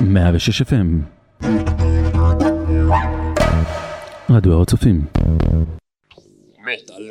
106 FM רדיו הר הצופים. מטאל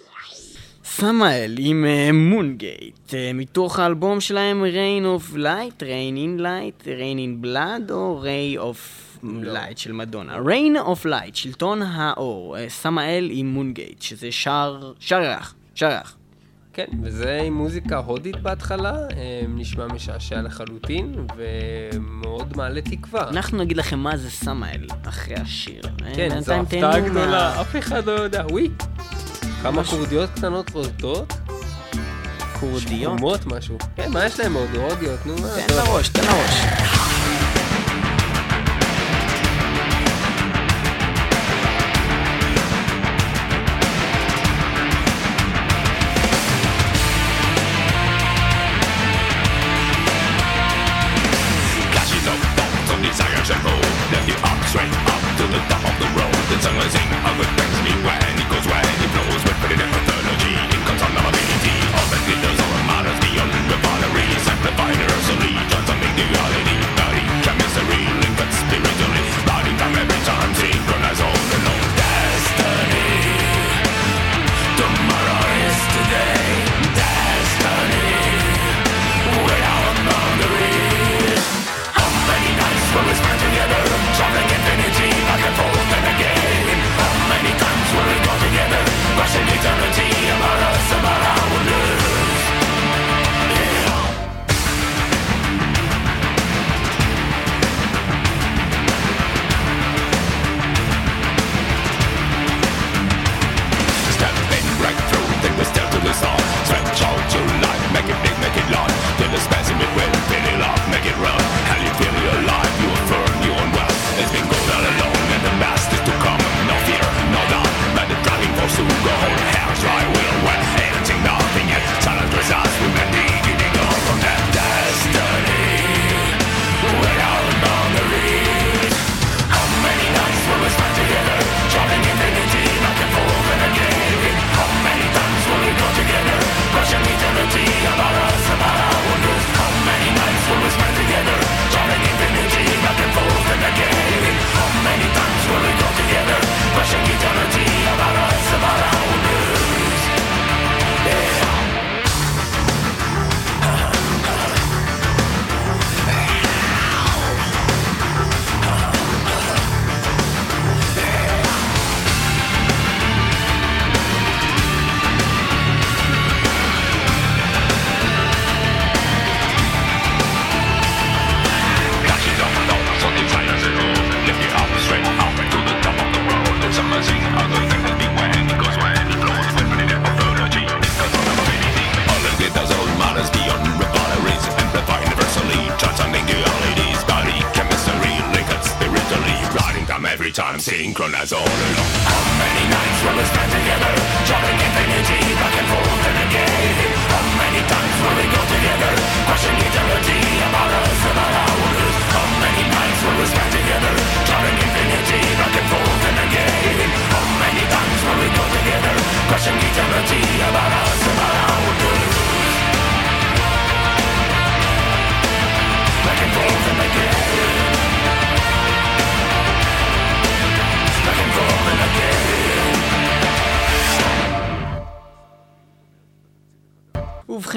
סמאל עם אה, מונגייט, אה, מתוך האלבום שלהם Rain of Light, Rain in Light, Rain in Blood או Ray of Light של מדונה. Rain of Light, שלטון האור, אה, סמאל עם מונגייט, שזה שר, שרח, שרח. כן, וזה עם מוזיקה הודית בהתחלה, נשמע משעשע לחלוטין, ומאוד מעלה תקווה. אנחנו נגיד לכם מה זה סמאל אחרי השיר. כן, זו הפתעה גדולה, אף אחד לא יודע. וואי, כמה. כורדיות קטנות בולטות, כורדיות. משהו. כן, מה יש להם עוד? הודיות, נו מה. תן. לראש, תן לראש.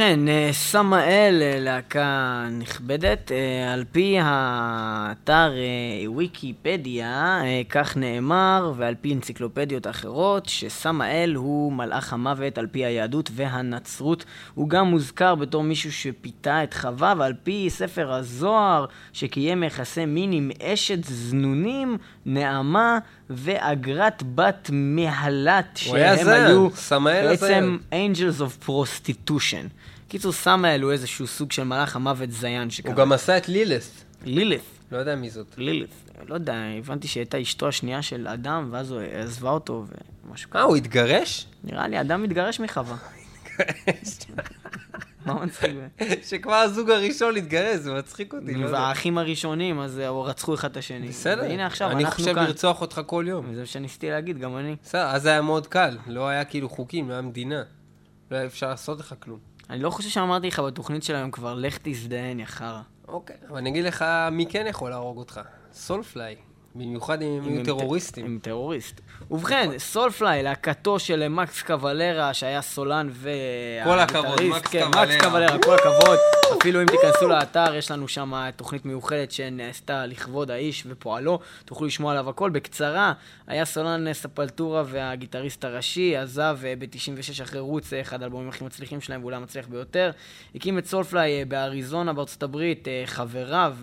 ובכן, אה, סמאל, אה, להקה נכבדת, אה, על פי האתר ויקיפדיה, כך נאמר, ועל פי אנציקלופדיות אחרות, שסמאל הוא מלאך המוות על פי היהדות והנצרות. הוא גם מוזכר בתור מישהו שפיתה את חווה, ועל פי ספר הזוהר, שקיים יחסי מין עם אשת זנונים, נעמה ואגרת בת מהלת, שהם היו בעצם. Angels of Prostitution. קיצור, סמאל הוא איזשהו סוג של מלאך המוות זיין הוא שקרה. גם עשה את לילס. לילith. לא יודע מי זאת. לילית. לא יודע, הבנתי שהייתה אשתו השנייה של אדם, ואז הוא עזבה אותו ומשהו כזה. אה, הוא התגרש? נראה לי, אדם מתגרש מחווה. מה מצחיק? שכבר הזוג הראשון התגרש, זה מצחיק אותי, לא. והאחים הראשונים, אז אה, רצחו אחד את השני. בסדר, והנה עכשיו, אני אנחנו חושב כאן. לרצוח אותך כל יום. זה מה שניסיתי להגיד, גם אני. בסדר, אז היה מאוד קל, לא היה כאילו חוקים, לא היה מדינה. לא היה אפשר לעשות לך כלום. אני לא חושב שאמרתי לך בתוכנית של היום כבר, לך תזדיין, יא חרא. אוקיי, אבל אני אגיד לך מי כן יכול להרוג אותך. סולפליי. במיוחד אם הם הם טרוריסטים. הם טרוריסט. ובכן, סולפליי, להקתו של מקס קוולרה, שהיה סולן ו... כל הכבוד, מקס כן, קוולרה. מקס קוולרה, כל הכבוד. אפילו אם תיכנסו לאתר, יש לנו שם תוכנית מיוחדת שנעשתה לכבוד האיש ופועלו. תוכלו לשמוע עליו הכל. בקצרה, היה סולן ספלטורה והגיטריסט הראשי, עזב אה, ב-96 אחרי רוץ, אה, אחד האלבומים הכי מצליחים שלהם ואולי המצליח ביותר. הקים את סולפליי אה, באריזונה בארצות הברית, חבריו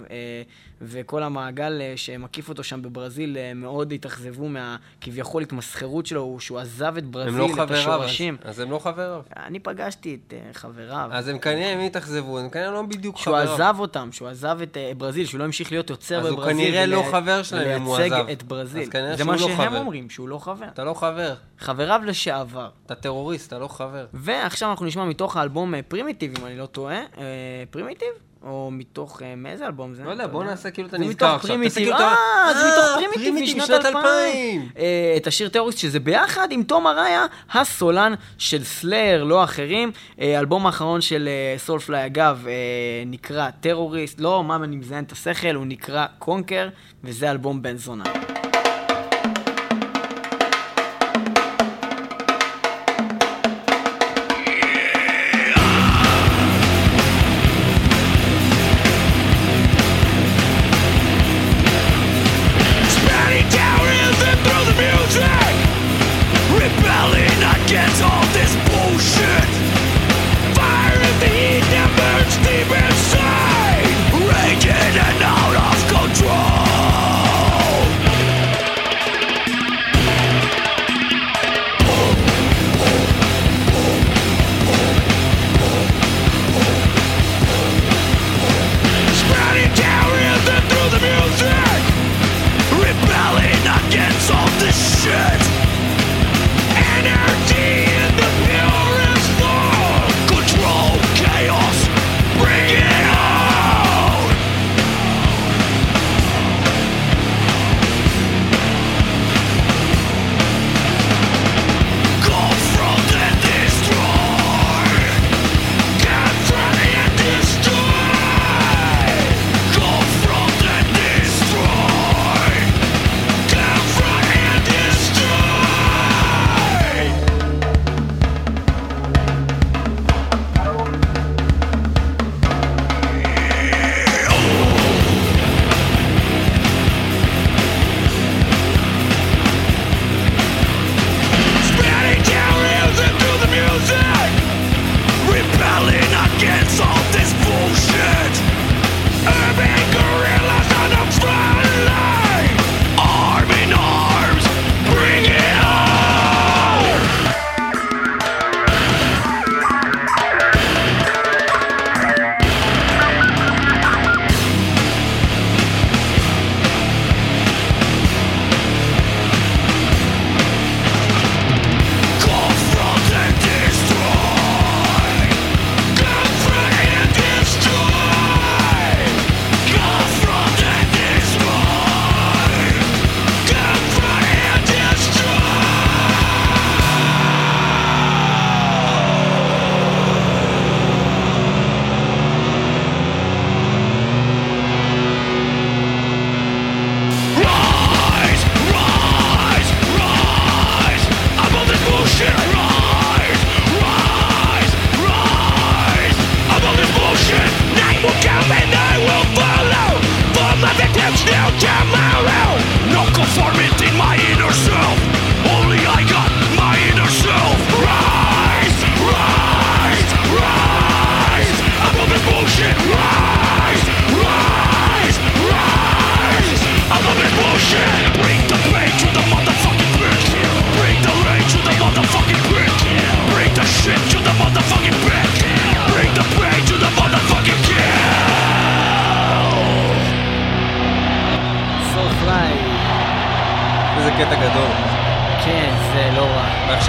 וכל המעגל שמקיף אותו שם בברזיל אה, מאוד התאכזבו מהכביכול התמסחרות שלו, שהוא עזב את הם ברזיל, לא את חבריו, אז- השורשים. אז הם לא חבריו. אני פגשתי את אה, חבריו. אז הם כנראה, אם יתאכזבו, הם כנראה לא בדיוק שהוא חבריו. עזב אותם, שהוא עזב את אה, ברזיל, שהוא לא המשיך להיות יוצר אז הוא בברזיל. כנראה לא חבר שלהם אם הוא עזב. את ברזיל. אז זה שהוא מה לא שהם חבר. אומרים, שהוא לא חבר. אתה לא חבר. חבריו לשעבר. אתה טרוריסט, אתה לא חבר. ועכשיו אנחנו נשמע מתוך האלבום Primitive, אם אני לא טועה. Primitive? או מתוך, אה, מאיזה אלבום זה? לא יודע, בוא נעשה כאילו אתה זה נזכר מתוך עכשיו. Primitive. תעשה כאילו אתה- אה, זה מתוך Primitive Primitive משנת משנת 2000. 2000. אה, את השיר Terrorist, שזה ביחד עם תום אראיה, הסולן של Slayer, לא אחר. אה, האלבום האחרון של Soulfly, אגב, אה, נקרא Terrorist. לא, מה אני מזיין את השכל, הוא נקרא Conquer, וזה אלבום בן זונה.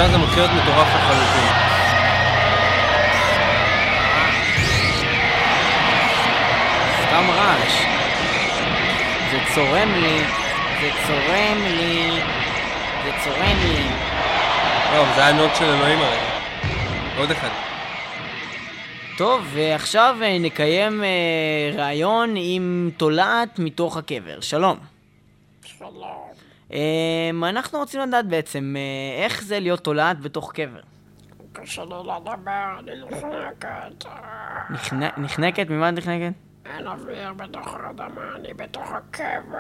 רע. ועכשיו זה מתחיל להיות מטורף לחלוטין. סתם רעש. זה צורם לי, זה צורם לי, זה צורם לי. לא, אבל זה היה נוט של אלוהים הרגע. עוד אחד. טוב, ועכשיו אה, נקיים אה, ראיון עם תולעת מתוך הקבר. שלום. שלום. אה, אנחנו רוצים לדעת בעצם אה, איך זה להיות תולעת בתוך קבר. קשה לי לדבר, אני נחנקת. נחנ- נחנקת? ממה את נחנקת? אין אוויר בתוך האדמה, אני בתוך הקבר.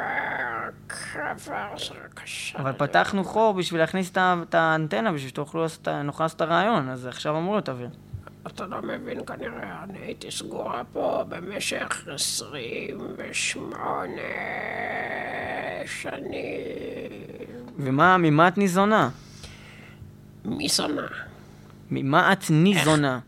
קבר זה קשה. אבל. פתחנו חור בשביל להכניס את את האנטנה בשביל שתוכלו לעשות, את הרעיון, אז עכשיו אמרו להיות אוויר. אתה לא מבין כנראה, אני הייתי סגורה פה במשך 28 שנים. ומה, ממה את ניזונה? מי שונא? ממה את ניזונה?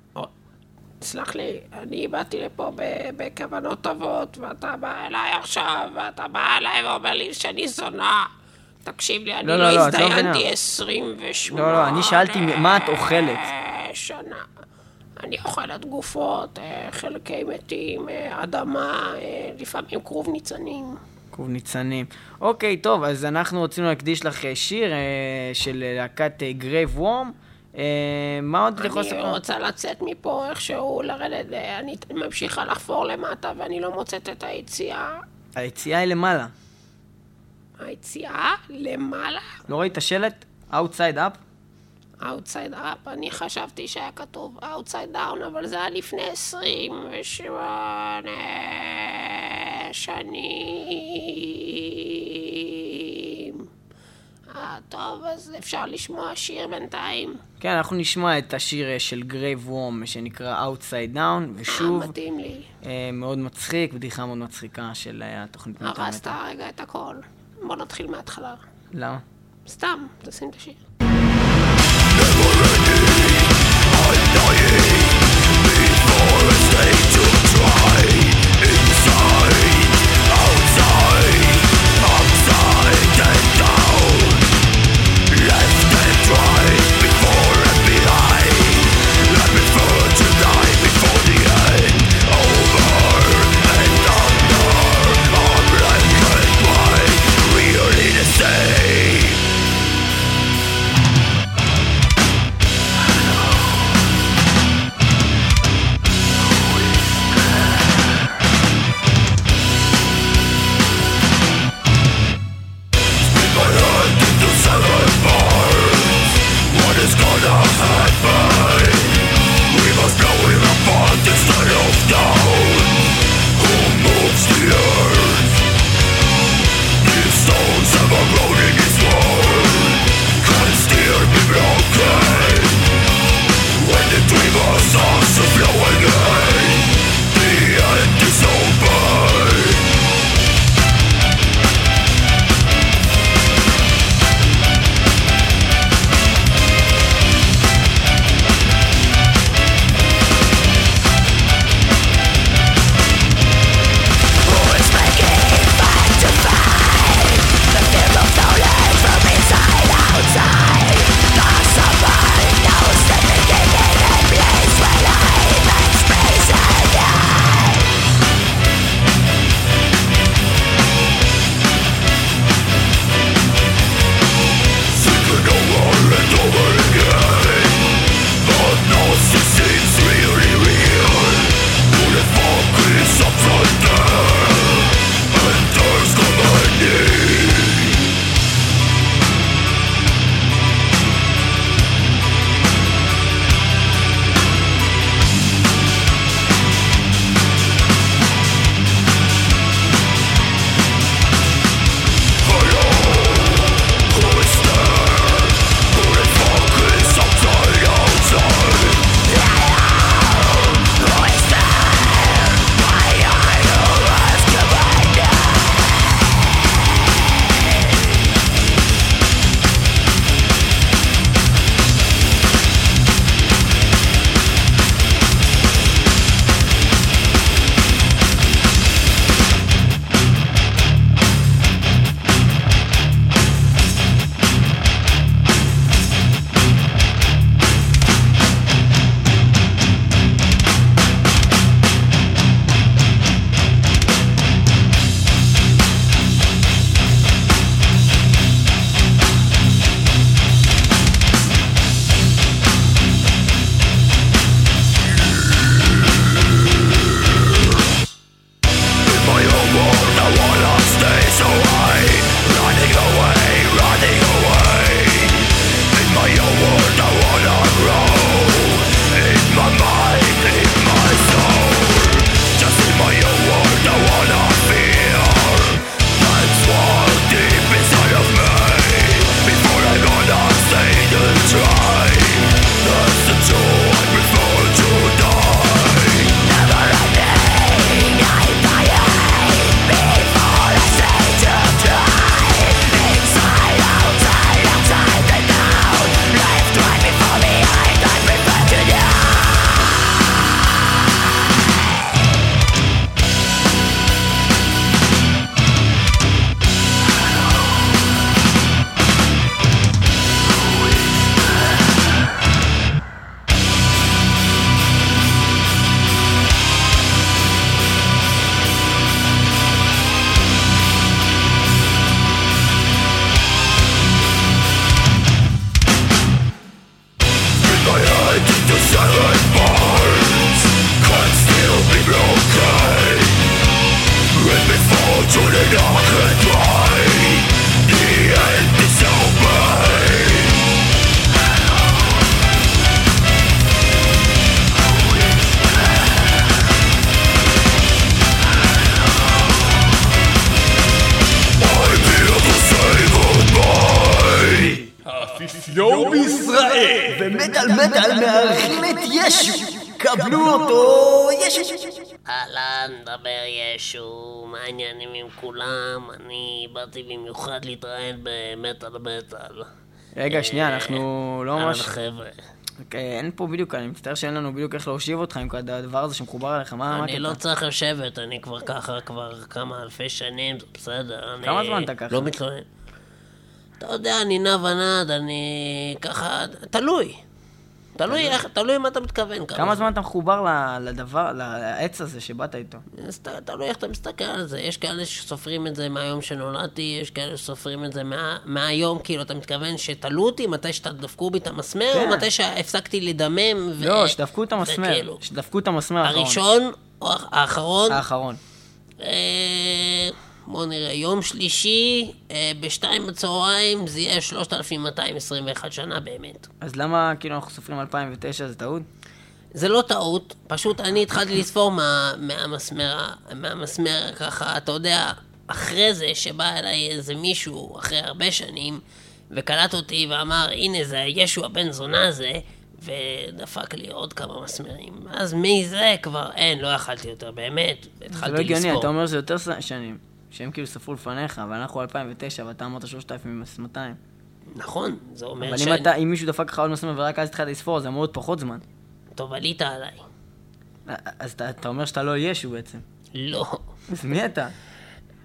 סלח לי, אני באתי לפה בכוונות טובות, ואתה בא אליי עכשיו, ואתה בא אליי ואומר לי שאני זונה. תקשיב לי, אני לא, לא, לא, לא, לא הזדיינתי מבינה. 28 לא, לא, אני שאלתי מה את אוכלת. שנה. אני אוכלת גופות, אה, חלקי מתים, אה, אדמה, אה, לפעמים כרוב ניצנים. כרוב ניצנים. אוקיי, טוב, אז אנחנו רצינו להקדיש לך שיר של להקת Graveworm. מה עוד את יכולה אני לספר? רוצה לצאת מפה איכשהו, לרדת, אני ממשיכה לחפור למטה ואני לא מוצאת את היציאה. היציאה היא למעלה. היציאה למעלה? לא ראית שלט? Outside up? Outside up, אני חשבתי שהיה כתוב Outside down, אבל זה היה לפני 28 שנים. אה, טוב, אז אפשר לשמוע שיר בינתיים. כן, אנחנו נשמע את השיר אה, של Graveworm שנקרא Outside Down, ושוב, מתאים לי. אה, מאוד מצחיק, בדיחה מאוד מצחיקה של אה, התוכנית הרסת מטה. רגע את הכל. בוא נתחיל מההתחלה. למה? סתם, תשים את השיר. באתי במיוחד להתראיין במטאל מטאל. רגע, שנייה, אנחנו לא ממש... חבר'ה. אוקיי, אין פה בדיוק, אני מצטער שאין לנו בדיוק איך להושיב אותך עם הדבר הזה שמחובר אליך, מה מה אני הקטע? לא צריך לשבת, אני כבר ככה כבר כמה אלפי שנים, זה בסדר. כמה זמן אתה ככה? לא מתלונן. אתה יודע, אני נע ונד, אני ככה, תלוי. תלוי איך, תלוי מה אתה מתכוון. כמה זמן אתה מחובר לדבר, לעץ הזה שבאת איתו? תלוי איך אתה מסתכל על זה. יש כאלה שסופרים את זה מהיום שנולדתי, יש כאלה שסופרים את זה מה, מהיום, כאילו, אתה מתכוון שתלו אותי מתי שדפקו בי את המסמר, כן. או מתי שהפסקתי לדמם? לא, שדפקו את המסמר. שדפקו את המסמר האחרון. הראשון או האח- האחרון? האחרון. אה, בוא נראה, יום שלישי, אה, בשתיים בצהריים, זה יהיה 3,221 שנה באמת. אז למה כאילו אנחנו סופרים 2009 זה טעות? זה לא טעות, פשוט אני התחלתי לספור מה, מהמסמר, מהמסמר ככה, אתה יודע, אחרי זה שבא אליי איזה מישהו, אחרי הרבה שנים, וקלט אותי ואמר, הנה זה ישו הבן זונה הזה, ודפק לי עוד כמה מסמרים. אז מזה כבר אין, לא יכלתי יותר, באמת, זה התחלתי לא הגיוני, לספור. אתה אומר שזה יותר שנים. שהם כאילו ספרו לפניך, אבל אנחנו 2009 ואתה אמרת 3,200. נכון, זה אומר אבל ש... אם אתה, אם מישהו דפק לך עוד מסמר ורק אז התחלת לספור, זה אמור להיות פחות זמן. טוב, עלית עליי. אז אתה, אתה אומר שאתה לא ישו בעצם. לא. אז מי אתה?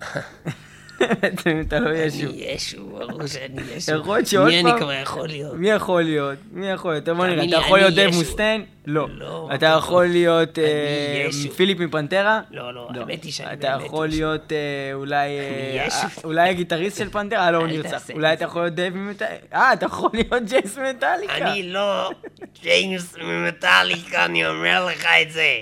בעצם אתה לא ישו. אני ישו, ברור שאני ישו. יכול להיות שעוד מי אני פעם- כבר יכול להיות? מי יכול להיות? מי יכול להיות? בוא נראה, אתה יכול להיות ישו. מוסטיין? לא. לא, אתה יכול להיות אה. פיליפ מפנטרה? לא, לא, האמת היא שאני אתה באמת יכול ישו. להיות אה, אולי... אה, אולי הגיטריסט של פנטרה? לא, הוא נרצח. אולי את אתה. יכול להיות דייב ממטאליקה? אה, אתה יכול להיות ג'יימס ממטאליקה. אני לא ג'יימס ממטאליקה, אני אומר לך את זה.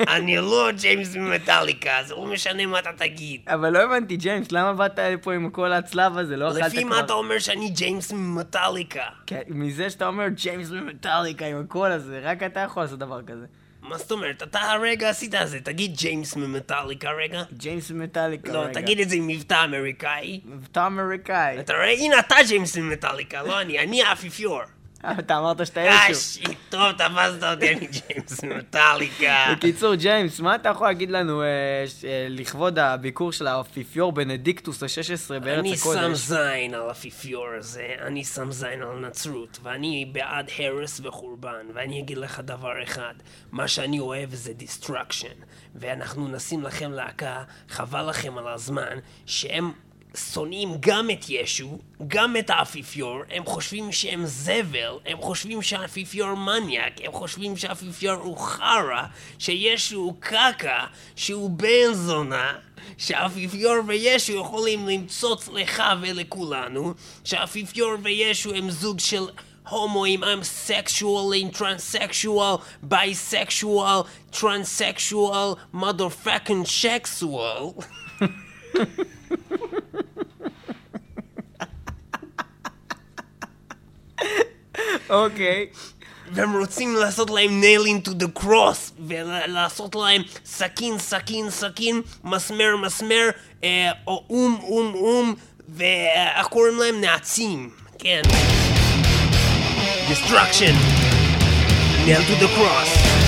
אני לא ג'יימס ממטאליקה, זה לא משנה מה אתה תגיד. אבל לא הבנתי, ג'יימס, למה באת לפה עם כל הצלב הזה? לא אכלת לפי מה כבר... אתה אומר שאני ג'יימס ממטאליקה? כן, מזה שאתה אומר ג'יימס ממטאליקה עם הקול הזה, רק אתה יכול לעשות דבר כזה. מה זאת אומרת? אתה הרגע עשית את זה, תגיד ג'יימס ממטאליקה רגע. ג'יימס ממטאליקה, לא, רגע. תגיד את זה עם מבטא אמריקאי. אתה אמריקאי. אתה רואה? הנה אתה ג'יימס ממטאליקה, לא אני, אני האפיפיור. אתה אמרת שאתה אה, ישו. shit, טוב, תפסת אותי, אני ג'יימס ממטאליקה. בקיצור, ג'יימס, מה אתה יכול להגיד לנו אה, אה, לכבוד הביקור של האפיפיור בנדיקטוס ה-16 בארץ אני שם הקודש? זין על האפיפיור הזה, אני שם זין על נצרות, ואני בעד הרס וחורבן, ואני אגיד לך דבר אחד, מה שאני אוהב זה destruction, ואנחנו נשים לכם להקה, חבל לכם על הזמן, שהם שונאים גם את ישו, גם את האפיפיור, הם חושבים שהם זבל, הם חושבים שהאפיפיור מניאק, הם חושבים שהאפיפיור הוא חרא, שישו הוא קקה, שהוא בן זונה, שהאפיפיור וישו יכולים למצוץ לך ולכולנו, שהאפיפיור וישו הם זוג של הומואים, I'm sexual, transsexual, bisexual, transsexual, motherfucking sexual. אוקיי. והם רוצים לעשות להם nailing to the cross, ולעשות להם סכין, סכין, סכין, מסמר, מסמר, אה, או אום, אום, אום, ואיך קוראים להם? נעצים, כן. destruction, nail to the cross.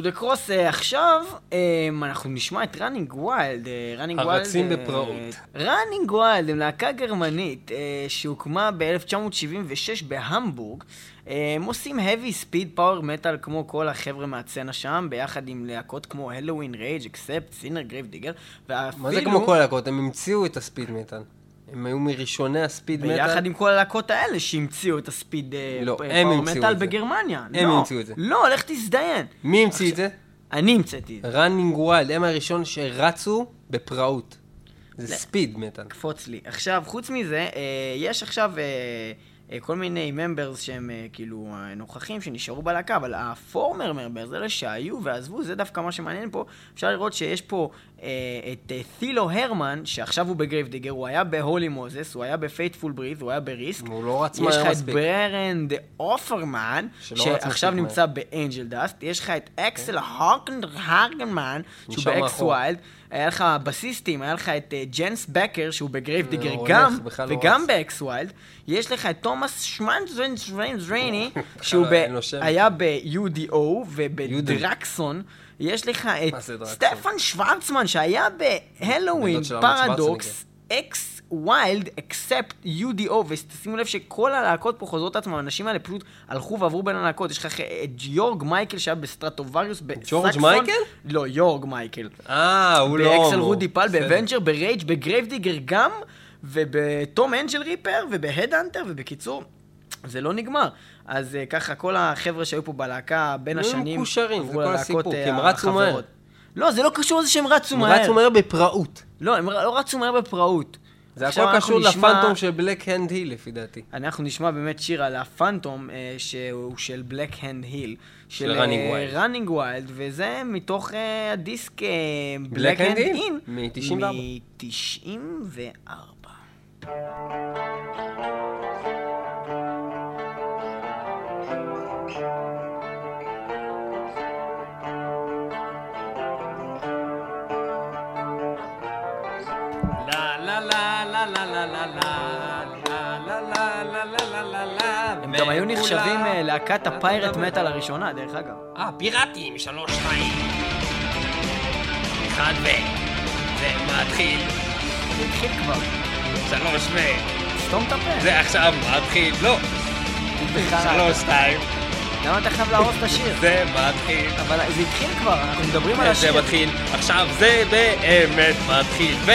Nailed to the Cross. עכשיו אה, אנחנו נשמע את Running Wild. Running Wild... הרצים בפראות. Running Wild הם להקה גרמנית אה, שהוקמה ב-1976 בהמבורג. אה, הם עושים heavy speed power metal כמו כל החבר'ה מהסצנה שם, ביחד עם להקות כמו Helloween Rage Accept, Sinner Grave Digger, ואפילו... מה זה כמו כל הלהקות? הם המציאו את הספיד מטאל. הם היו מראשוני ה speed metal. ביחד עם כל הלהקות האלה שהמציאו את ה speed לא, הם המציאו מטאל. בגרמניה. הם לא, המציאו את זה. לא, לך תזדיין. מי המציא את זה? אני המצאתי את זה. Running Wild, הם הראשון שרצו בפראות. זה speed metal. קפוץ לי. עכשיו, חוץ מזה, אה, יש עכשיו אה, אה, כל מיני members שהם אה, כאילו אה, נוכחים שנשארו בלהקה, אבל ה former members, אלה שהיו ועזבו, זה דווקא מה שמעניין פה. אפשר לראות שיש פה אה, את אה, תילו הרמן, שעכשיו הוא ב Grave Digger, הוא היה ב Holy Moses, הוא היה ב Faithful Breath, הוא היה ב Risk. הוא לא רץ יש מהר לך את מספיק. ברנד אופרמן, שעכשיו מספיק נמצא באנג'ל דאסט, יש לך את אקסל הוקן הרגנמן, שהוא באקס. ווילד, היה לך בסיסטים, היה לך את אה, ג'נס בקר, שהוא בגרייב דיגר הולך, גם, לא וגם. באקס ווילד, יש לך את תומאס שמנזרייני, שהוא. היה ב-UDO ובדרקסון. יש לך את? סטפן שוורצמן, שהיה בהלואוין, פרדוקס, אקס ווילד, אקספט UDO, ותשימו לב שכל הלהקות פה חוזרות את עצמם, האנשים האלה פשוט הלכו ועברו בין הלהקות. יש לך את יורג מייקל שהיה בסטרטובריוס, ג'ורג' בסקסון. מייקל? לא, יורג מייקל. אה, הוא לא... באקסל. רודי פל. באבנג'ר, ברייג', בגרייב דיגר גם, וב Tom Angelripper, וב Headhunter, ובקיצור, זה לא נגמר. אז אה, ככה, כל החבר'ה שהיו פה בלהקה בין הם השנים... מקושרים, זה כל הסיפור, אה, כי הם רצו מהר. לא, זה לא קשור לזה שהם רצו הם מהר. רצו מהר בפראות. לא, הם לא רצו מהר בפראות. זה הכל קשור נשמע- לפנטום של Black Hand Hill לפי דעתי. אנחנו נשמע באמת שיר על הפנטום, אה, שהוא של Black Hand Hill. של Running Wild. ראנינג ווילד, וזה מתוך אה, הדיסק בלק הנד? אין. מ-94. מ-94. נחשבים אה, להקת הפיירט מטאל הראשונה, דרך אגב. אה, פיראטים, שלוש, שתיים. אחד ו... זה מתחיל. זה התחיל כבר. שלוש ו... סתום את הפה. זה עכשיו מתחיל. לא. שלוש, שתיים. למה אתה חייב להרוס את השיר? זה מתחיל. אבל זה התחיל כבר, אנחנו מדברים על זה השיר. מתחיל. עכשיו זה באמת מתחיל. ו...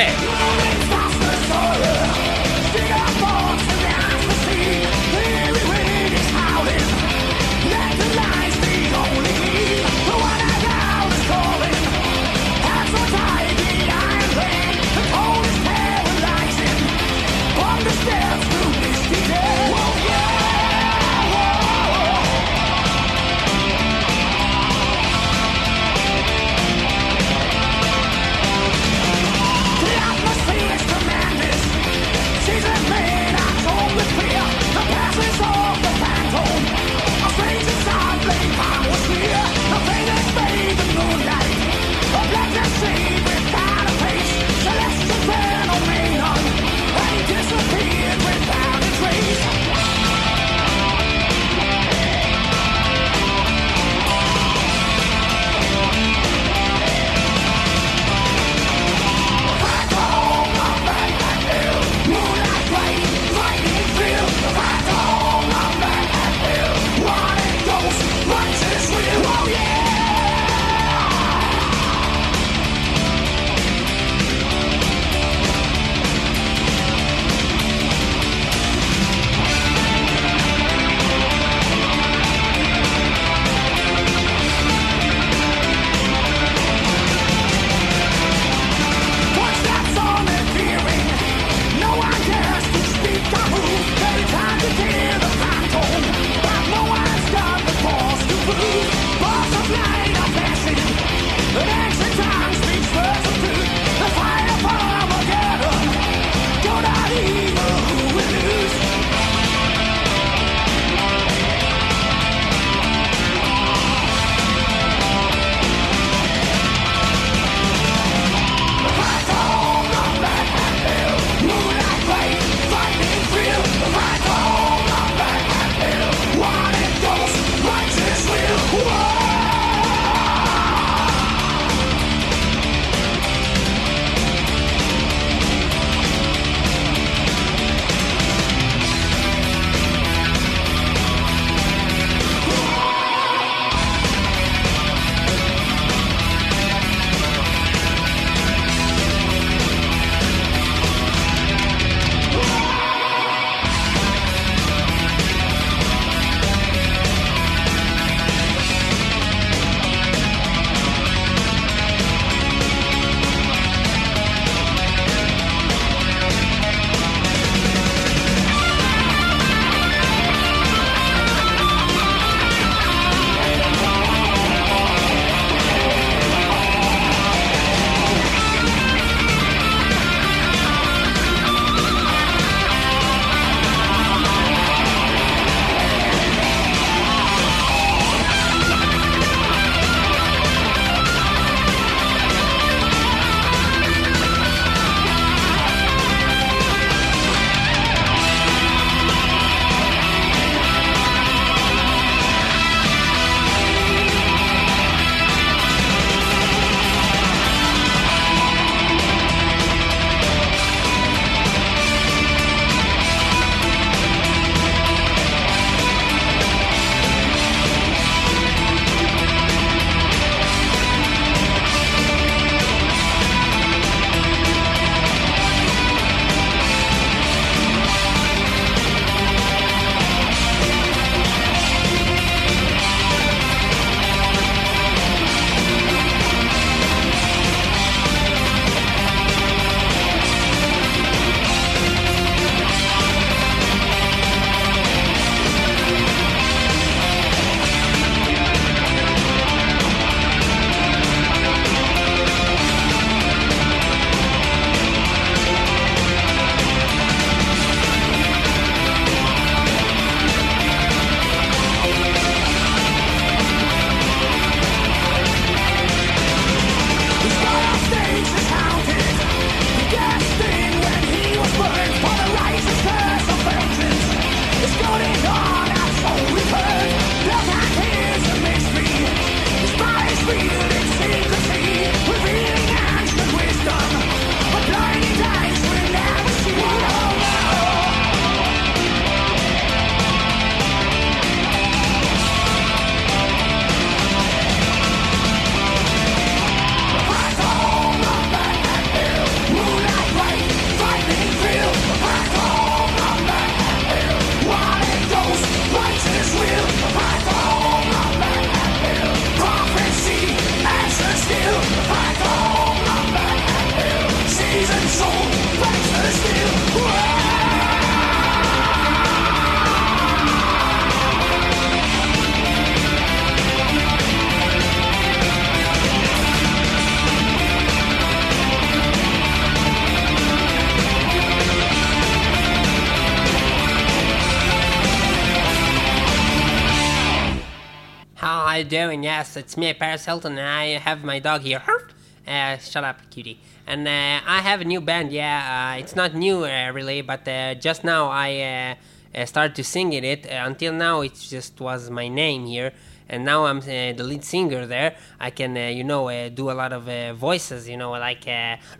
doing? Yes, it's me, Paris Hilton, and I have my dog here. Herp. Uh, shut up, cutie. And uh, I have a new band. Yeah, uh, it's not new uh, really, but uh, just now I uh, uh, started to sing in it. Uh, until now, it just was my name here, and now I'm uh, the lead singer there. I can, uh, you know, uh, do a lot of uh, voices. You know, like uh,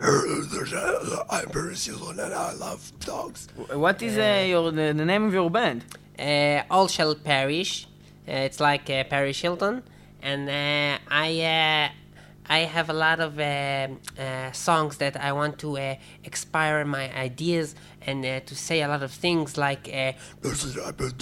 I'm Paris Hilton and I love dogs. What is uh, your the, the name of your band? uh, All Shall Perish. Uh, it's like uh, Paris Hilton, and uh, I uh, I have a lot of uh, uh, songs that I want to expire my ideas and to say a lot of things like. This is I've been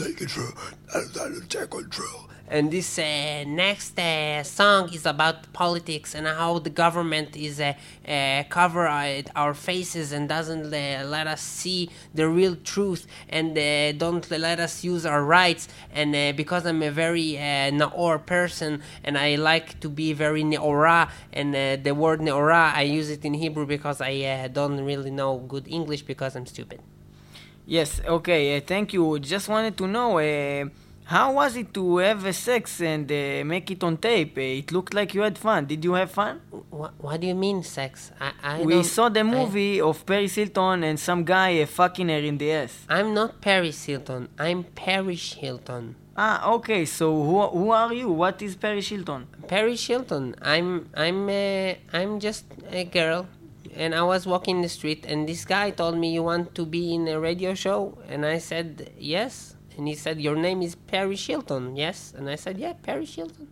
and that is true. And this uh, next uh, song is about politics and how the government is uh, uh, cover our faces and doesn't uh, let us see the real truth and uh, don't let us use our rights. And because I'm a very Naor person and I like to be very Neora, and the word Neora I use it in Hebrew because I don't really know good English because I'm stupid. Yes, okay, thank you. Just wanted to know, how was it to have uh, sex and uh, make it on tape? It looked like you had fun. Did you have fun? What, what do you mean sex? I, I we saw the I- movie of Paris Hilton and some guy uh, fucking her in the ass. I'm not Paris Hilton. I'm Parrish Hilton. Ah, okay, so who, who are you? What is Paris Hilton? Paris Hilton. I'm I'm uh, I'm just a girl, and I was walking the street, and this guy told me you want to be in a radio show, and I said yes, and he said your name is Perry Hilton, yes, and I said yeah, Perry Hilton.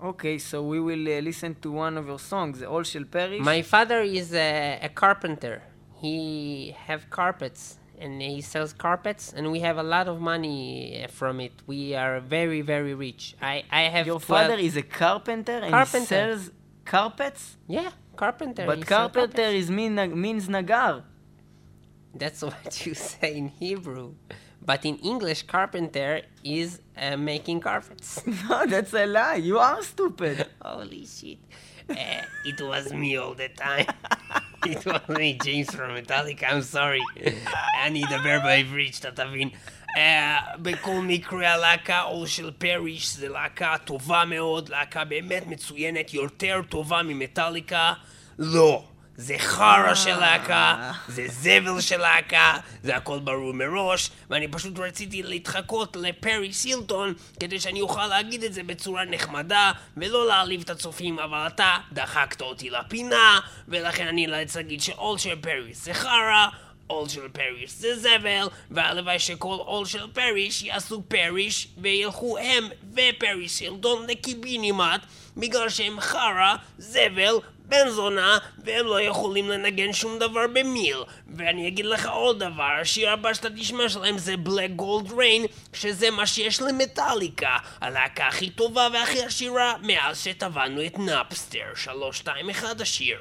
Okay, so we will uh, listen to one of your songs, All Shall Perish. My father is a, a carpenter. He have carpets and he sells carpets and we have a lot of money uh, from it. We are very very rich. I I have your father is a carpenter and Carpenter. he sells carpets? yeah carpenter. But carpenter is mean, means nagar. That's what you say in Hebrew But in English, carpenter is uh, making carpets. no, that's a lie. You are stupid. Holy shit. Uh, it was me all the time. it was me, James from Metallica, I'm sorry. אני אדבר בעברית, שאתה תבין. Uh, בכל מקרה הלהקה אול של פריש זה להקה טובה מאוד, להקה באמת מצוינת, יותר טובה ממטאליקה. לא. זה חרא של להקה, זה זבל של להקה, זה הכל ברור מראש, ואני פשוט רציתי להתחקות לפרי סילטון כדי שאני אוכל להגיד את זה בצורה נחמדה ולא להעליב את הצופים, אבל אתה דחקת אותי לפינה, ולכן אני נאלץ להגיד שעול של פריס זה חרא, עול של פריש זה זבל, והלוואי שכל עול של פריש יעשו פריש וילכו הם ופריש סילטון לקיבינימט בגלל שהם חרא, זבל, בן זונה, והם לא יכולים לנגן שום דבר במיל. ואני אגיד לך עוד דבר, השיר הבא שאתה תשמע שלהם זה Black Gold Rain, שזה מה שיש למטאליקה, הלהקה הכי טובה והכי עשירה מאז שטבענו את Napster. שלוש, שתיים, אחד השיר.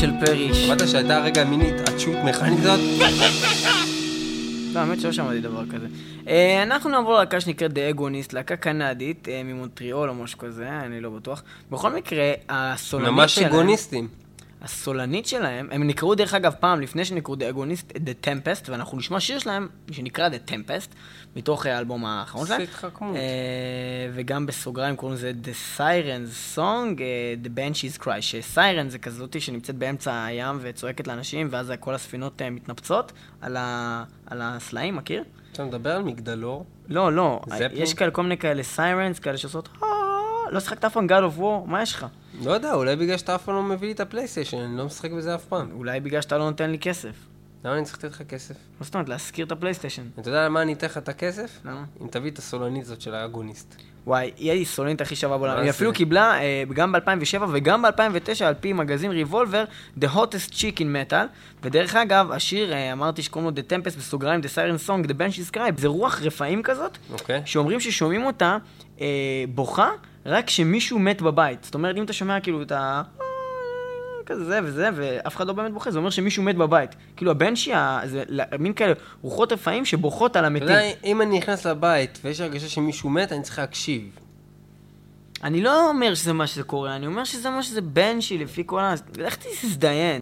של פריש. שמעת שהייתה רגע מין התעטשות מכנית זאת? לא, האמת שלא שמעתי דבר כזה. אה, אנחנו נעבור ללהקה שנקראת The Agonist, להקה קנדית אה, ממונטריאול או משהו כזה, אני לא בטוח. בכל מקרה, הסולנית ממש שלהם... אגוניסטים. הסולנית שלהם, הם נקראו דרך אגב פעם לפני שנקראו The Agonist, The Tempest, ואנחנו נשמע שיר שלהם שנקרא The Tempest, מתוך אה, האלבום האחרון שלהם. התחכמות. אה, וגם בסוגריים קוראים לזה The Sirens Song, אה, The Banshees Cry, שסיירן זה כזאתי שנמצאת באמצע הים וצועקת לאנשים, ואז כל הספינות מתנפצות על, ה... על הסלעים, מכיר? אתה מדבר על מגדלור? לא, לא? יש כאלה כל מיני כאלה sirens, כאלה שעושות לא שיחקת אף פעם God of War, מה יש לך? לא יודע, אולי בגלל שאתה אף פעם לא מביא לי את הפלייסטיישן, אני לא משחק בזה אף פעם. אולי בגלל שאתה לא נותן לי כסף. למה אני צריך לתת לך כסף? מה זאת אומרת, להשכיר את הפלייסטיישן? אתה יודע למה אני אתן לך את הכסף? למה? אם תביא את הסולנית הזאת של ה Agonist. וואי, היא הסולנית הכי שווה בעולם. היא? אפילו קיבלה, אה, גם ב-2007 וגם ב-2009, על פי מגזין ריבולבר, The Hottest Chick in Metal. ודרך אגב, השיר, אה, אמרתי שקוראים לו The Tempest בסוגריים, The Siren Song, The Banshees Cry, זה רוח רפאים כזאת, אוקיי? שאומרים ששומעים אותה אה, בוכה רק כשמישהו מת בבית. זאת אומרת, אם אתה שומע כאילו את ה... כזה זה וזה, ואף אחד לא באמת בוכה, זה אומר שמישהו מת בבית. כאילו הבנשי, זה מין כאלה רוחות רפאים שבוכות על אתה המתים. יודע, אם אני נכנס לבית ויש הרגשה שמישהו מת, אני צריך להקשיב. אני לא אומר שזה מה שזה קורה, אני אומר שזה מה שזה בנשי לפי כל ה... לך תזדיין.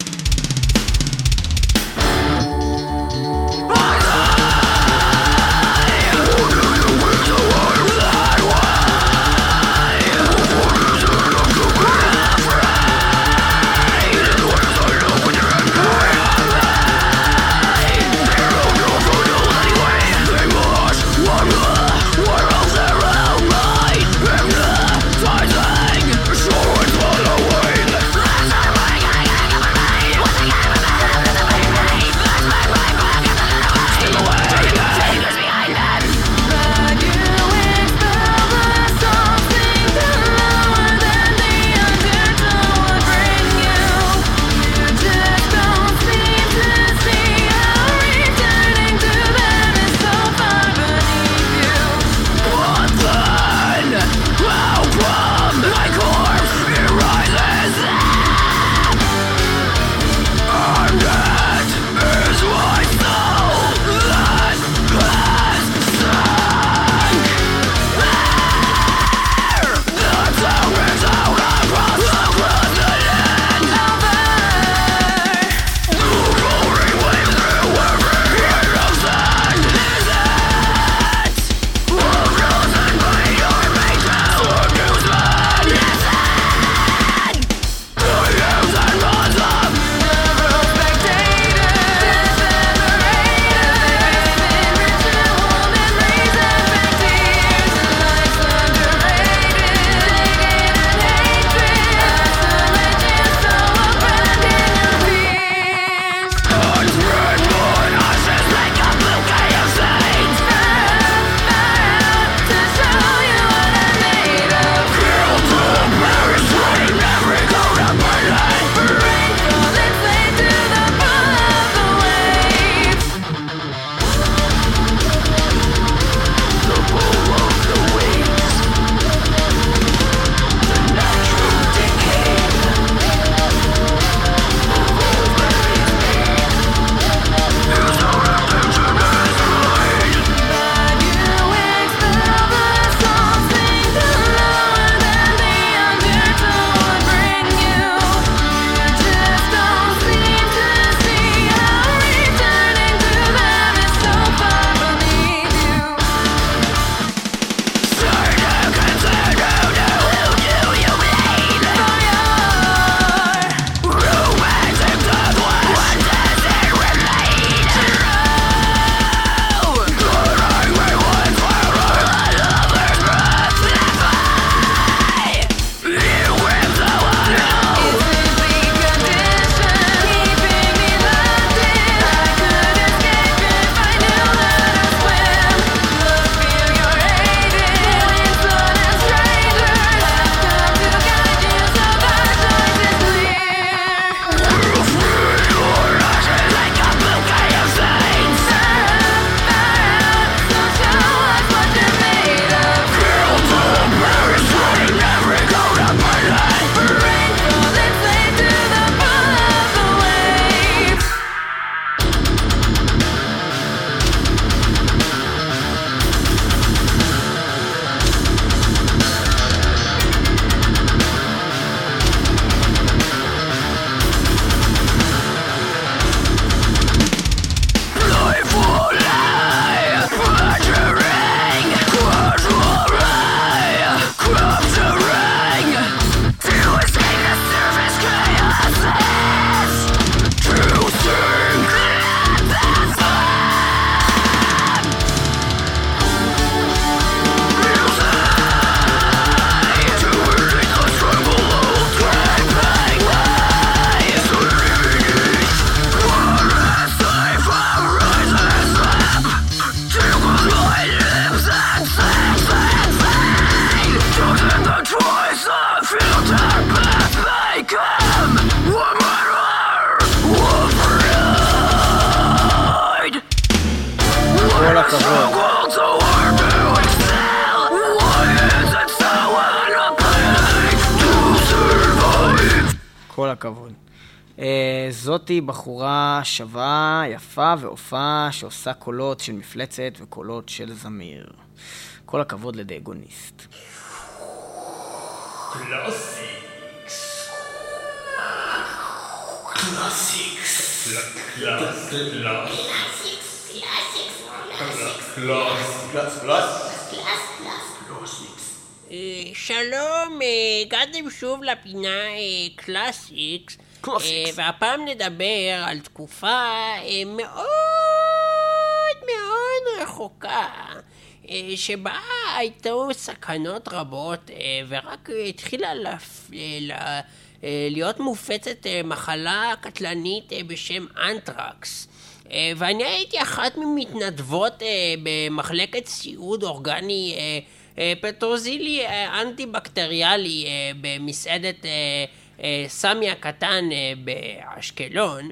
זאתי בחורה שווה, יפה ועופה, שעושה קולות של מפלצת וקולות של זמיר. כל הכבוד לדאגוניסט. אה, שלום, אה, הגעתם שוב לפינה אה, קלאסיקס. אה, והפעם נדבר על תקופה אה, מאוד מאוד רחוקה, אה, שבה הייתו סכנות רבות, ורק התחילה לפ... להיות מופצת מחלה קטלנית בשם אנטרקס. ואני הייתי אחת ממתנדבות במחלקת סיעוד אורגני פטרוזילי אנטי-בקטריאלי אה, במסעדת סמי הקטן אה, באשקלון,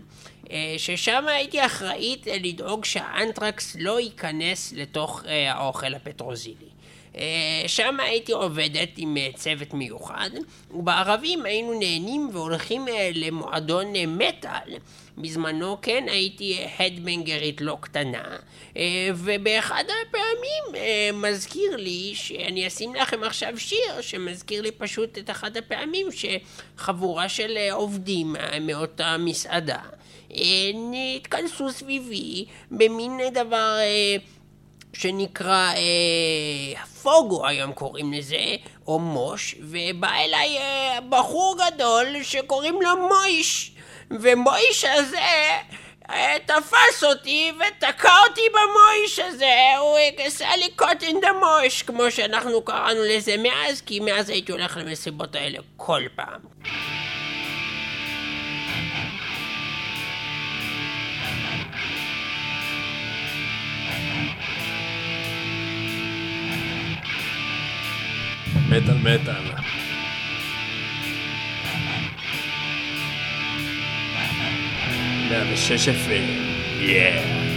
אה, ששם הייתי אחראית אה, לדאוג שהאנטרקס לא ייכנס לתוך אה, האוכל הפטרוזילי. אה, שם הייתי עובדת עם אה, צוות מיוחד, ובערבים היינו נהנים והולכים אה, למועדון אה, מטאל. בזמנו כן הייתי אה, הדבנגרית לא קטנה, אה, ובאחד הפעמים אה, מזכיר לי שאני אשים לכם עכשיו שיר שמזכיר לי פשוט את אחת הפעמים שחבורה של אה, עובדים אה, מאותה מסעדה אה, התכנסו סביבי במין אה, דבר... אה, שנקרא אה, פוגו היום קוראים לזה, או מוש, ובא אליי אה, בחור גדול שקוראים לו מויש, ומויש הזה אה, תפס אותי ותקע אותי במויש הזה, הוא עשה לי cut in the מוש, כמו שאנחנו קראנו לזה מאז, כי מאז הייתי הולך למסיבות האלה כל פעם. מטאל מטאל. מאה ושש אפים.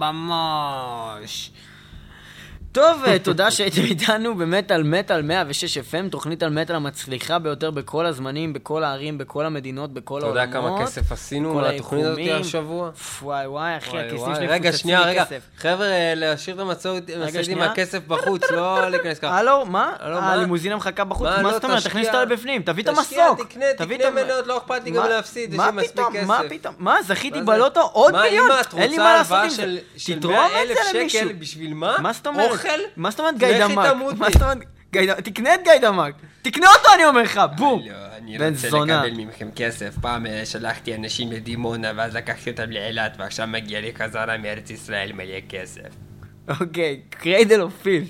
班嘛。טוב, אה, תודה שהייתם איתנו במטאל מטאל 106 FM, תוכנית על מטאל המצליחה ביותר בכל הזמנים, בכל הערים, בכל המדינות, בכל אתה העולמות. יודע כמה כסף עשינו כל לתוכנית הזאת. השבוע? וואי וואי, אחי, הכיסים. שלי רגע, שנייה, רגע. חבר'ה, אה, להשאיר את המצעות עם. הכסף בחוץ, לא להיכנס ככה. הלו, מה? מה? הלימוזינה מחכה בחוץ? מה, לא, זאת אומרת? תשקיע. תכניס אותה לבפנים, תביא את תשקיע, המסוק. תקנה, תביא תקנה המ- מניות, לא אכפת לי גם מה- להפסיד, יש לי מספיק? כסף. מה פתאום? מה, זכיתי? בלוטו עוד מיליון? אין לי מה לעשות עם זה. של- של תתרום את 100,000 זה למישהו. שקל בשביל מה? מה זאת אומרת? אוכל? מה זאת אומרת גיידמק? תמותי. מה זאת אומרת? תקנה את גיידמק. תקנה אותו, אני אומר לך, בום. לא, אני רוצה זונה. לקבל מכם כסף. פעם אה, שלחתי אנשים לדימונה, ואז לקחתי אותם לאילת, ועכשיו מגיע לי חזרה מארץ ישראל מלא כסף. אוקיי, Cradle of Filth.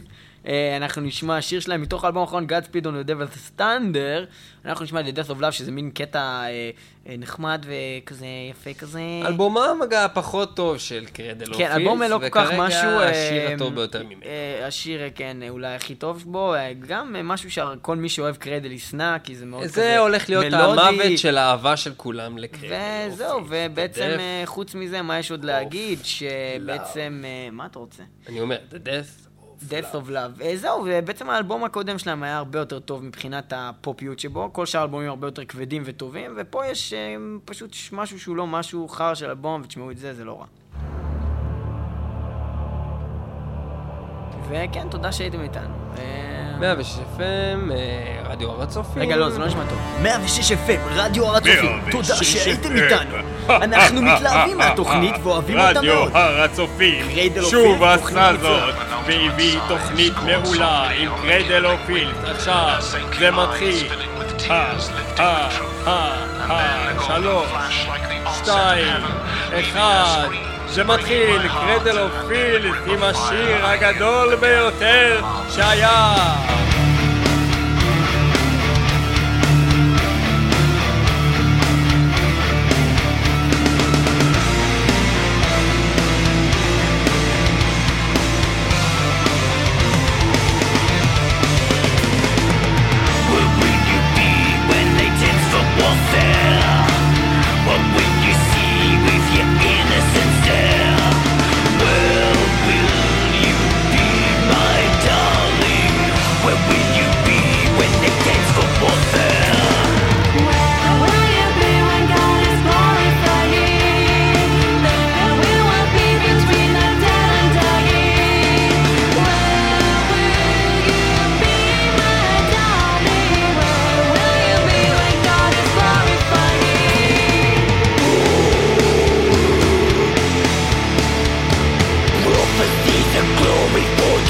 אנחנו נשמע שיר שלהם מתוך האלבום האחרון, Godspeed on the Devil's Thunder. אנחנו נשמע את The Death of Love, שזה מין קטע אה, אה, נחמד וכזה יפה כזה. אלבומם הפחות טוב של קרדל אופילס, כן, אלבום לא כל כך משהו... וכרגע אה, השיר הטוב ביותר ממנו. אה, השיר, אה, כן, אה, אולי הכי טוב בו, אה, גם אה, משהו שכל מי שאוהב קרדל ישנא, כי זה מאוד כזה זה הולך להיות מלודי. המוות של האהבה של כולם לקרדל וזהו, אופילס. ובעצם אה, חוץ מזה, מה יש עוד להגיד? שבעצם... אה, מה אתה רוצה? אני אומר, The Death Death of Love. אה, זהו, ובעצם האלבום הקודם שלהם היה הרבה יותר טוב מבחינת הפופיות שבו. כל שאר האלבומים הרבה יותר כבדים וטובים, ופה יש אה, פשוט משהו שהוא לא משהו חרא של אלבום, ותשמעו את זה, זה לא רע. וכן, תודה שהייתם איתנו. אה, 106 FM, אה, רדיו הר הצופים. רגע, לא, זה לא נשמע טוב. 106 FM, רדיו הר הצופים, 106 תודה שהייתם. איתנו. אנחנו מתלהבים מהתוכנית ואוהבים אותה רדיו מאוד. הר הצופים שוב עשה זאת והביא תוכנית מעולה עם קריידל אופילס עכשיו זה מתחיל שלוש, שתיים, אחד זה מתחיל קריידל אופילס עם השיר הגדול ביותר שהיה